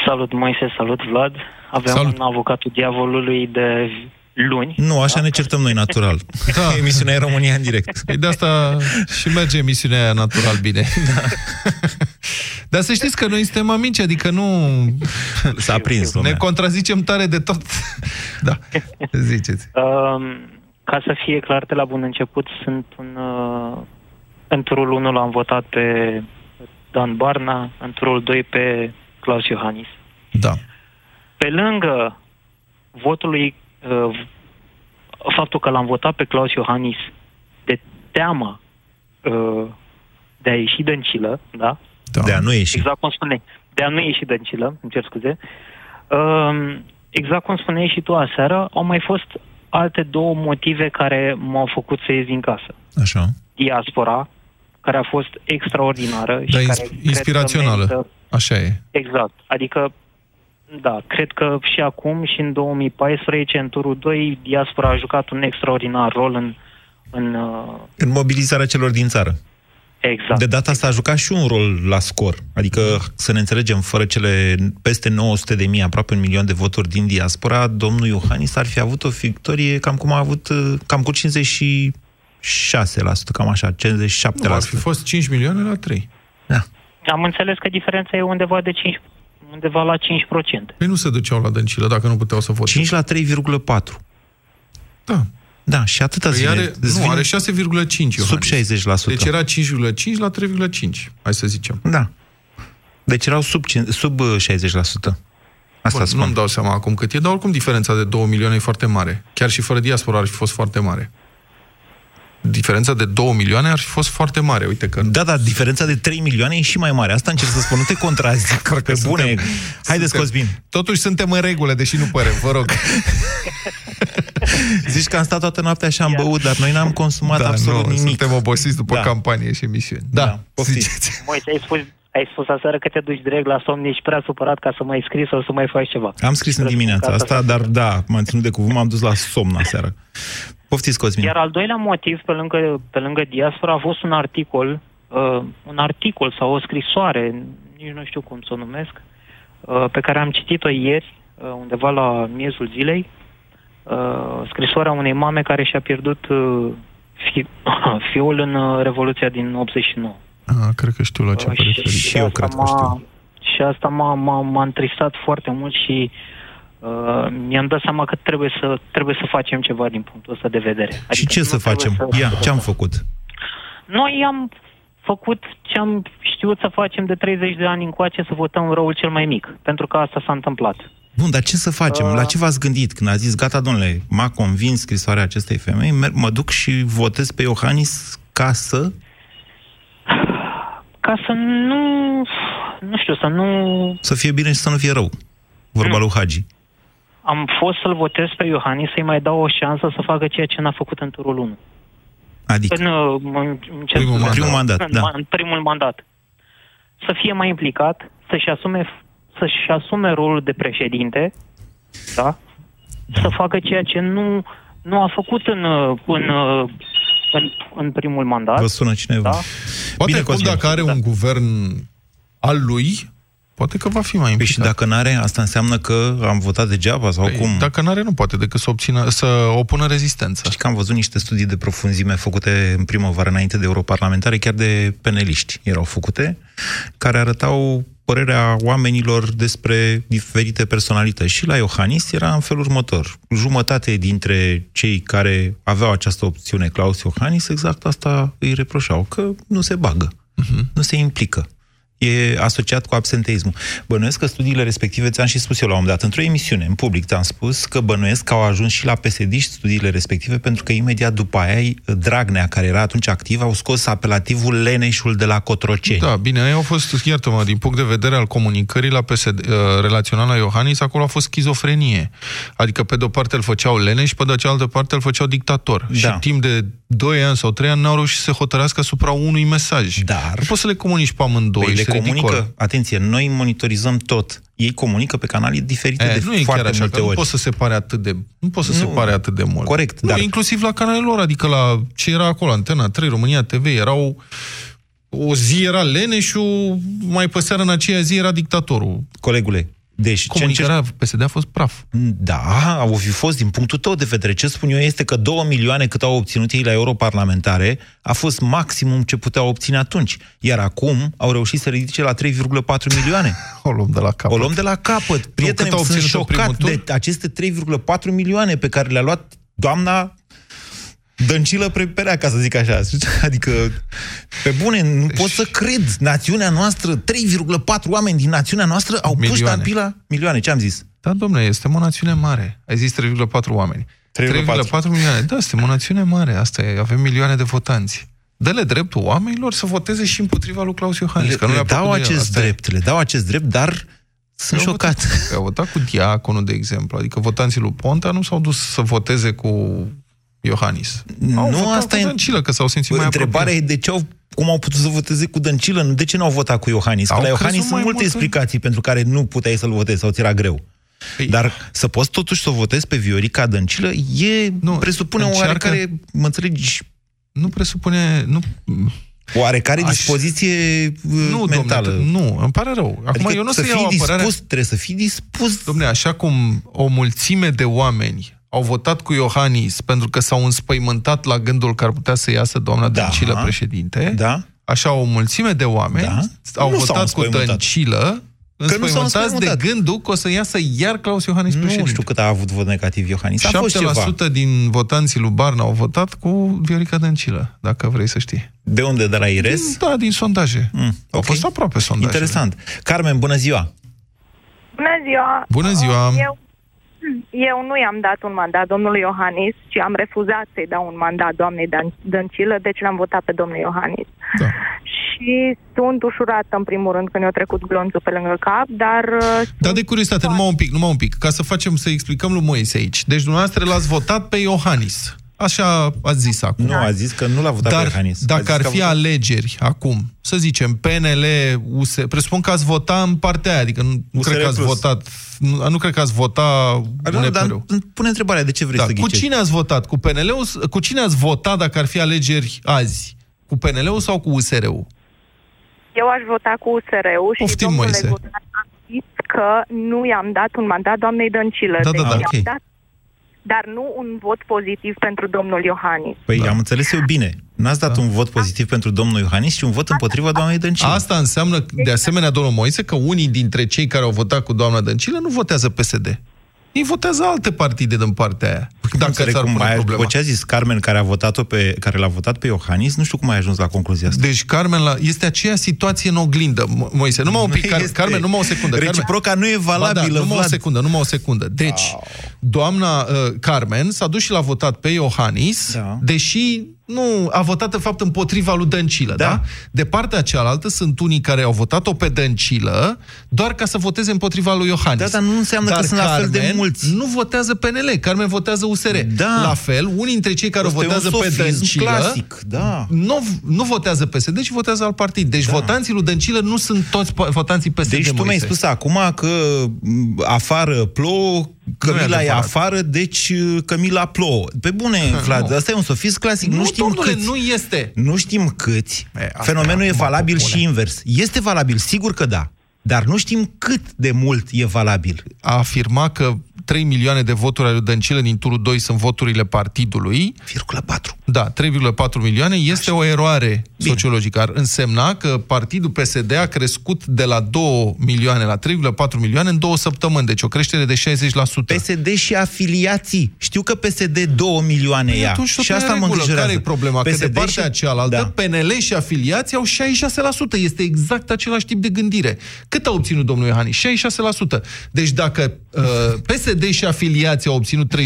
Salut, Moise, salut, Vlad. Aveam Salut. un avocatul diavolului de luni. Nu, așa ne certăm noi natural. *laughs* Da. *laughs* Emisiunea e România în direct. Păi de asta și merge emisiunea aia natural bine. Da. *laughs* Dar să știți că noi suntem amici, adică nu... S-a prins Ne lumea. contrazicem tare de tot. *laughs* Da, ziceți. Um, ca să fie clar de la bun început, sunt un uh, În turul 1 l-am votat pe Dan Barna, în turul 2 pe Claus Iohannis. Da. Pe lângă votul lui, uh, faptul că l-am votat pe Claus Iohannis de teamă uh, de a ieși dăncilă, da? Da. De a nu ieși. Exact cum spune, de a nu ieși dăncilă, îmi cer scuze. Uh, exact cum spuneai și tu aseară, au mai fost alte două motive care m-au făcut să ies din casă. Așa. Diaspora, care a fost extraordinară. Dar și ins- care cred că inspirațională. merită- Așa e. Exact. Adică, da, cred că și acum, și în 2014, în turul 2, diaspora a jucat un extraordinar rol în... în uh, În mobilizarea celor din țară. Exact. De data asta a jucat și un rol la scor. Adică, să ne înțelegem, fără cele peste 900 de mii, aproape un milion de voturi din diaspora, domnul Iohannis ar fi avut o victorie cam cum a avut, uh, cam cu 56%, cam așa, 57%. Nu, ar fi fost 5 milioane la 3. Am înțeles că diferența e undeva de 5, undeva la 5%. Păi nu se duceau la dăncilă dacă nu puteau să voteze. 5 la 3,4. Da. Da, și atâta Păi zile. are, Îți nu, vine are 6,5 Sub 60%. Deci era 5,5 la 3,5, hai să zicem. Da. Deci erau sub, cin- sub uh, 60%. Asta Bun, spun. nu-mi dau seama acum cât e, dar oricum diferența de 2 milioane e foarte mare. Chiar și fără diaspora ar fi fost foarte mare. Diferența de 2 milioane ar fi fost foarte mare. Uite că... Da, da, diferența de 3 milioane e și mai mare. Asta încerc să spun, nu te contrazic. *laughs* Pe bune. suntem- Haideți, suntem- Cosmin. Totuși suntem în regulă, deși nu părem, vă rog. *laughs* *laughs* Zici că am stat toată noaptea și am băut, dar noi n-am consumat da, absolut nu, nimic. suntem obosiți după Da. campanie și emisiuni. Da, da ziceți. *laughs* Măi, ai spus, ai spus aseară că te duci direct la somn, ești prea supărat ca să mai scrii sau să mai faci ceva. Am scris în dimineața asta, dar da, m-am ținut de cuvânt, m-am dus la somn aseară. Poftiți, Cosmin. Iar al doilea motiv, pe lângă, pe lângă diaspora, a fost un articol, uh, un articol sau o scrisoare, nici nu știu cum să o numesc, uh, pe care am citit-o ieri, uh, undeva la miezul zilei, uh, scrisoarea unei mame care și-a pierdut uh, fi, *laughs* fiul în uh, Revoluția din 89. Ah, cred că știu la ce vă referiți. Și eu asta cred că m-a- știu. Și asta m-a, m-a, m-a întristat foarte mult și uh, mi-am dat seama că trebuie să, trebuie să facem ceva din punctul ăsta de vedere. Și Adică ce nu să trebuie facem? să- Ia, ce am făcut? Noi am făcut ce am știut să facem de 30 de ani încoace, să votăm răul cel mai mic, pentru că asta s-a întâmplat. Bun, dar ce să facem? Uh. La ce v-ați gândit când a zis, gata, domnule, m-a convins scrisoarea acestei femei, mer- mă duc și votez pe Iohannis ca să... Ca să nu, nu știu, să nu... Să fie bine și să nu fie rău. Vorba lui Hagi. Am fost să-l votez pe Iohannis să-i mai dau o șansă să facă ceea ce n-a făcut în turul 1. Adică? În, uh, în, în, ce Primul scuze, mandat. Primul mandat, în, da. în primul mandat. Să fie mai implicat, să-și asume, să-și asume rolul de președinte, da? Să facă ceea ce nu, nu a făcut în, uh, în, uh, în, în primul mandat. Vă sună cineva. Da? Poate Bine, acum Cosmin. dacă are un guvern al lui, poate că va fi mai Păi implicat. și dacă n-are, asta înseamnă că am votat degeaba sau Păi, cum? Dacă n-are, nu poate decât să, obțină, să opună rezistență. Știi că am văzut niște studii de profunzime făcute în primăvară înainte de europarlamentare, chiar de peneliști erau făcute, care arătau părerea oamenilor despre diferite personalități. Și la Iohannis era în felul următor. Jumătate dintre cei care aveau această opțiune, Claus Iohannis, exact asta îi reproșau, că nu se bagă, uh-huh. nu se implică. E asociat cu absenteismul. Bănuiesc că studiile respective, ți-am și spus eu la un moment dat, într-o emisiune, în public, te-am spus că bănuiesc că au ajuns și la psd studiile respective, pentru că imediat după aia, Dragnea, care era atunci activ, au scos apelativul Leneșul de la Cotroceni. Da, bine, ei au fost, iartă-mă, din punct de vedere al comunicării la PSD, uh, relaționat la Iohannis, acolo a fost schizofrenie. Adică pe de-o parte îl făceau leneș și pe de cealaltă parte îl făceau dictator. Da. Și timp de 2 ani sau 3 ani n-au reușit să se hotărească asupra unui mesaj. Dar... Nu poți să le comunici pe amândoi, Păi le este comunică, ridicol. atenție, noi monitorizăm tot. Ei comunică pe canale diferite E, de nu e foarte chiar așa, multe că nu ori. poți să separe atât de, nu poți să Nu, separe atât de mult. corect, nu, dar- inclusiv la canalele lor, adică la ce era acolo, Antena 3, România TV, erau o zi era Leneșu, mai pe seară în aceea zi era dictatorul. Colegule, deci ce Comunicarea PSD a fost praf. Da, au fi fost din punctul tău de vedere. Ce spun eu este că 2 milioane cât au obținut ei la europarlamentare a fost maximum ce puteau obține atunci. Iar acum au reușit să ridice la 3,4 milioane. *laughs* O luăm de la capăt. O luăm de la capăt. Prietene, cât au sunt obținut în primul șocat tur? de aceste 3,4 milioane pe care le-a luat doamna Dăncilă preperea, ca să zic așa. *laughs* Adică, pe bune, nu pot să cred. Națiunea noastră, 3,4 oameni din națiunea noastră au pus Milioane. ștampila... Milioane, ce am zis? Da, domnule, este o națiune mare. Ai zis 3,4 oameni. 3,4 milioane. Da, suntem o națiune mare. Asta e, avem milioane de votanți. Dă-le dreptul oamenilor să voteze și împotriva lui Claus Iohannis. Le, că nu le le-a dau plăcut de el. acest Asta e. drept, le dau acest drept, dar sunt Eu am șocat. Votat, au votat cu Diaconul, de exemplu. Adică votanții lui Ponta nu s-au dus să voteze cu Iohannis. Au Nu, votat asta cu e- Dăncilă, că s-au simțit mai Întrebarea apropiați. e de ce au, cum au putut să voteze cu Dăncilă, nu de ce n-au votat cu Iohannis? Că Au la crezut Iohannis sunt mai multe mult în- explicații pentru care nu puteai să-l votezi sau ți era greu. Păi- Dar să poți totuși să votezi pe Viorica Dăncilă e, nu, presupune o încearcă- oarecare, mă înțelegi, Nu presupune... Nu, oarecare Aș- dispoziție nu, mentală. Domnule, nu, îmi pare rău. Acum Adică eu nu o să să iau fii apărarea... dispus, trebuie să fii dispus. Domnule, așa cum o mulțime de oameni au votat cu Iohannis pentru că s-au înspăimântat la gândul că ar putea să iasă doamna da. Dăncilă președinte, da. așa o mulțime de oameni Da. au Nu s-au votat cu înspăimântat. Dăncilă Că nu s-au înspăimântați de înspăimântat. gândul că o să iasă iar Claus Iohannis Nu președinte. știu cât a avut vot negativ Iohannis. A fost ceva. 7% din votanții lui Barna au votat cu Viorica Dăncilă, dacă vrei să știi. De unde? De la Ires? Da, din sondaje. Mm, Au fost aproape sondaje. Interesant. Carmen, bună ziua! Bună ziua! Bună ziua! Uh, Eu, *clears throat* eu nu i-am dat un mandat domnului Iohannis, ci am refuzat să-i dau un mandat doamnei Dan- Dăncilă, deci l-am votat pe domnul Iohannis. Da. Și sunt ușurată, în primul rând, când i-a trecut glonțul pe lângă cap, dar... uh, Dar de curiozitate, numai un pic, numai un pic, ca să facem, să explicăm lui Moise aici. Deci dumneavoastră l-ați votat pe Iohannis. Așa ați zis acum. Nu, a zis că nu l-a votat Dar pe Iohannis. A dacă zis ar că a fi votat- alegeri acum, să zicem, PNL, USR, presupun că ați vota în partea aia, adică nu, nu USR cred că ați plus. votat, nu, nu cred că ați vota Nu, dar UNPR-ul. pune întrebarea, de ce vreți Da, să cu ghicești? cine ați votat? Cu PNL-ul? Cu cine ați votat dacă ar fi alegeri azi? Cu PNL-ul sau cu USR-ul? Eu aș vota cu USR-ul și Poftim, domnule Moise. Guran a zis că nu i-am dat un mandat doamnei Dăncilă. Da, da, deci da, i-am ok. dat, dar nu un vot pozitiv pentru domnul Iohannis. Păi da. am înțeles eu bine. N-ați dat da. un vot pozitiv pentru domnul Iohannis, ci un vot împotriva doamnei Dăncilă. Asta înseamnă, de asemenea, domnul Moise, că unii dintre cei care au votat cu doamna Dăncilă nu votează PSD. Ei votează alte partide din partea aia. Dacă Înțeleg ți-ar cum pune mai, problema. după ce a zis Carmen care, a votat-o pe, care l-a votat pe Iohannis, nu știu cum ai ajuns la concluzia asta. Deci, Carmen, la, este aceea situație în oglindă, Mo- Moise. Numai un Nu pic, Car- este. Carmen, numai o secundă. Carmen. Reciproca nu e valabilă, Ba da, numai o Vlad. secundă, numai o secundă. Deci, doamna uh, Carmen s-a dus și l-a votat pe Iohannis, Da. deși nu a votat, în fapt, împotriva lui Dăncilă, da. da? De partea cealaltă sunt unii care au votat-o pe Dăncilă doar ca să voteze împotriva lui Iohannis. Da, dar nu înseamnă că sunt la fel de mulți. nu votează PNL, Carmen votează USR. Da. La fel, unii dintre cei care o Ăsta e un votează pe sofism Dăncilă clasic, da. nu, nu votează PSD, ci votează alt partid. Deci da. votanții lui Dăncilă nu sunt toți po- votanții PSD, Deci tu mi-ai Moise. spus acum că m, afară plouă, Cămila e adevărat. afară, deci Cămila plouă. Pe bune, *laughs* Vlad, nu. asta e un sofism clasic. Nu, Nu, știm domnule, câți. nu este. Nu știm câți. E, asta Fenomenul e e acum valabil pe bune. și invers. Este valabil, sigur că da. Dar nu știm cât de mult e valabil. A afirma că 3 milioane de voturi ale lui Dăncilă din turul 2 sunt voturile partidului. 4. Da, 3,4 milioane este o eroare sociologică. Ar însemna că partidul PSD a crescut de la 2 milioane la 3,4 milioane în două săptămâni, deci o creștere de 60%. PSD și afiliații. Știu că PSD 2 milioane Păi ia. atunci Și totul e asta în mă regulă. îngrijorează. Care e problema? Că de PSD partea și- cealaltă, Da. PNL și afiliații au 66%. Este exact același tip de gândire. Cât a obținut domnul Iohannis? 66%. Deci dacă uh, PSD și afiliații au obținut 33%,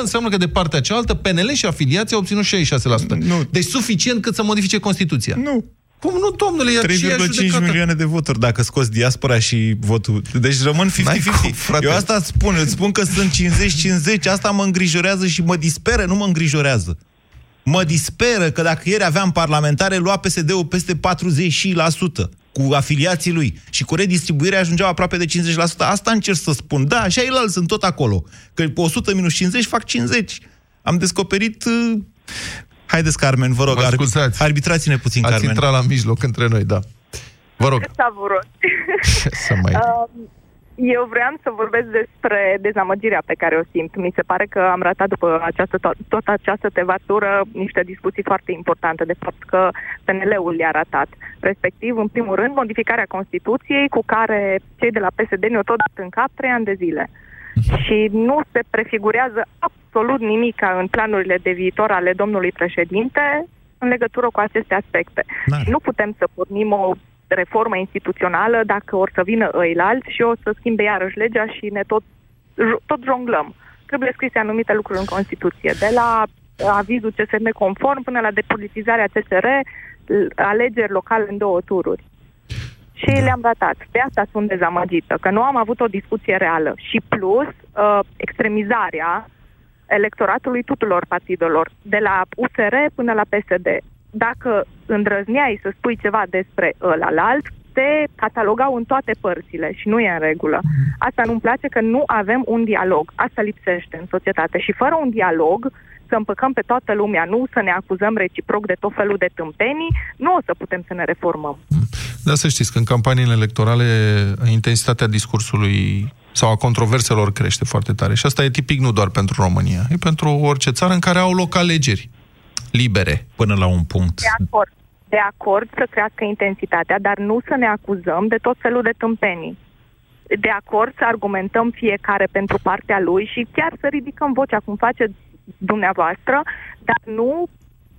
înseamnă că de partea cealaltă PNL și afiliații au obținut 66%. Nu. Deci suficient cât să modifice Constituția. Nu. Cum nu, domnule? E aceeași 3,5 judecată. milioane de voturi dacă scoți diaspora și votul. Deci rămân 50-50. N-ai cum, frate. Eu asta îți spun, îți spun că sunt 50-50, asta mă îngrijorează și mă disperă, nu mă îngrijorează. Mă disperă că dacă ieri aveam parlamentare, lua PSD-ul peste 40% cu afiliații lui și cu redistribuirea ajungeau aproape de 50%. Asta încerc să spun. Da, și ailalți sunt tot acolo. Că pe 100 minus 50 fac 50. Am descoperit... uh, Haideți, Carmen, vă rog, Mă arbi- scuzați. arbitrați-ne puțin, Ați Carmen. intrat la mijloc între noi, da. Vă rog, Savuros. *laughs* să mai... Um, Eu vreau să vorbesc despre dezamăgirea pe care o simt. Mi se pare că am ratat după această, to- tot această tevatură niște discuții foarte importante, de fapt că PNL-ul le-a ratat. Respectiv, în primul rând, modificarea Constituției cu care cei de la PSD ne-au tot dat în cap trei ani de zile. și nu se prefigurează absolut nimic în planurile de viitor ale domnului președinte în legătură cu aceste aspecte. Și nu putem să pornim o reformă instituțională dacă or să vină ăilalți și o să schimbe iarăși legea și ne tot, tot jonglăm. Trebuie scrise anumite lucruri în Constituție, de la avizul CSM conform până la depolitizarea CSR, alegeri locale în două tururi. Și da. le-am ratat. De asta sunt dezamăgită, că nu am avut o discuție reală. Și plus, uh, extremizarea electoratului tuturor partidelor, de la USR până la PSD. Dacă îndrăzneai să spui ceva despre ălalalt, te catalogau în toate părțile și nu e în regulă. Asta nu-mi place că nu avem un dialog. Asta lipsește în societate și fără un dialog să împăcăm pe toată lumea, nu să ne acuzăm reciproc de tot felul de tâmpenii, nu o să putem să ne reformăm. Da, să știți că în campaniile electorale intensitatea discursului sau a controverselor crește foarte tare. Și asta e tipic nu doar pentru România, e pentru orice țară în care au loc alegeri libere până la un punct. De acord. De acord să crească intensitatea, dar nu să ne acuzăm de tot felul de tâmpenii. De acord să argumentăm fiecare pentru partea lui și chiar să ridicăm vocea cum face dumneavoastră, dar nu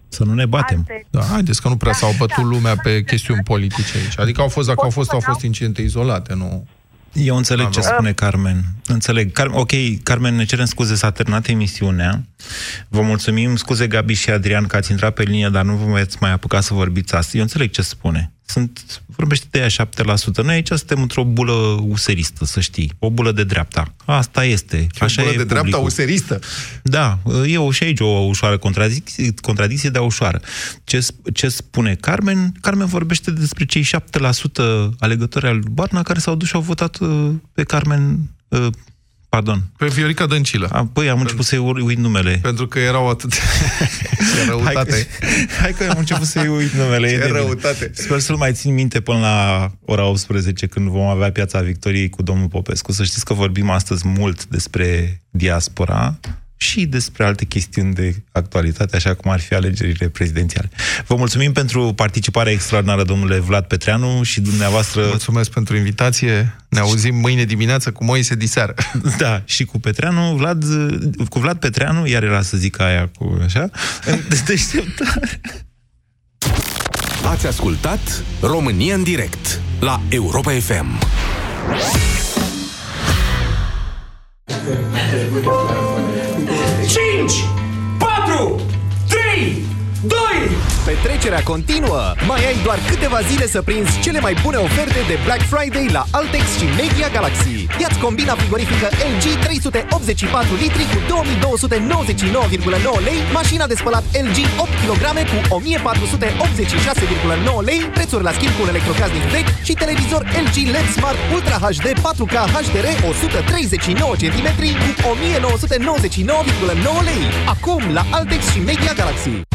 să nu ne batem. Alte... Da, haideți că nu prea da, s-au bătut da, lumea pe chestiuni politice aici. Adică au fost, dacă au fost, au fost incidente izolate, nu... Eu înțeleg ce spune Carmen. Înțeleg. Car- ok, Carmen, ne cerem scuze, s-a terminat emisiunea. Vă mulțumim, scuze Gabi și Adrian că ați intrat pe linie, dar nu vă veți mai apuca să vorbiți astăzi. Eu înțeleg ce spune sunt, vorbește de ea 7%. Noi aici suntem într-o bulă useristă, să știi. O bulă de dreapta. Asta este. Și Așa o bulă e de publicul. dreapta useristă? Da, e o, și aici o ușoară contradicție, contradicție dar ușoară. Ce, ce spune Carmen? Carmen vorbește despre cei 7% alegători al Barna care s-au dus și au votat uh, pe Carmen uh, Pardon. Pe Viorica Dăncilă. A, păi, am început să-i uit numele. Pentru că erau atât de *laughs* răutate. Hai că, hai că am început să-i uit numele. Ce răutate. Sper să-l mai țin minte până la ora 18, când vom avea Piața Victoriei cu domnul Popescu. Să știți că vorbim astăzi mult despre diaspora, și despre alte chestiuni de actualitate, așa cum ar fi alegerile prezidențiale. Vă mulțumim pentru participarea extraordinară, domnule Vlad Petreanu, și dumneavoastră... Mulțumesc pentru invitație. Ne auzim mâine dimineață cu Moise diseară. *laughs* Da, și cu Petreanu, Vlad, cu Vlad Petreanu, iar era să zic aia cu așa, deșteptare. Ați ascultat România în direct la Europa FM. Cinci, patru, trei, 2! Petrecerea continuă! Mai ai doar câteva zile să prinzi cele mai bune oferte de Black Friday la Altex și Media Galaxy. Iați combina frigorifică LG 384 litri cu 2299,9 lei, mașina de spălat LG 8 kg cu 1486,9 lei, prețuri la schimb cu un electrocasnic vechi și televizor LG LED Smart Ultra HD 4K HDR 139 cm cu 1999,9 lei. Acum la Altex și Media Galaxy.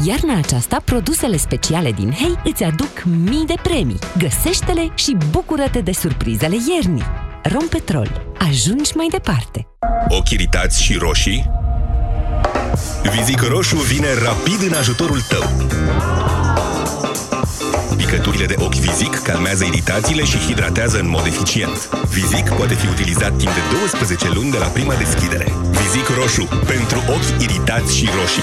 Iarna aceasta, produsele speciale din Hei îți aduc mii de premii. Găsește-le și bucură-te de surprizele iernii. Rompetrol. Ajungi mai departe. Ochi iritați și roșii? Vizic Roșu vine rapid în ajutorul tău. Picăturile de ochi Vizic calmează iritațiile și hidratează în mod eficient. Vizic poate fi utilizat timp de 12 luni de la prima deschidere. Vizic Roșu. Pentru ochi iritați și roșii.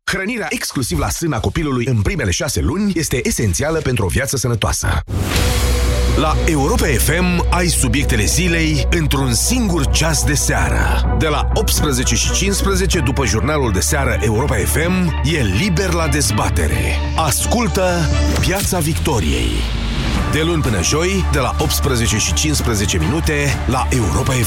Hrănirea exclusiv la sâna copilului în primele șase luni este esențială pentru o viață sănătoasă. La Europa FM ai subiectele zilei într-un singur ceas de seară. De la 18 și 15 după jurnalul de seară Europa FM e liber la dezbatere. Ascultă Piața Victoriei. De luni până joi, de la 18 și 15 minute la Europa FM.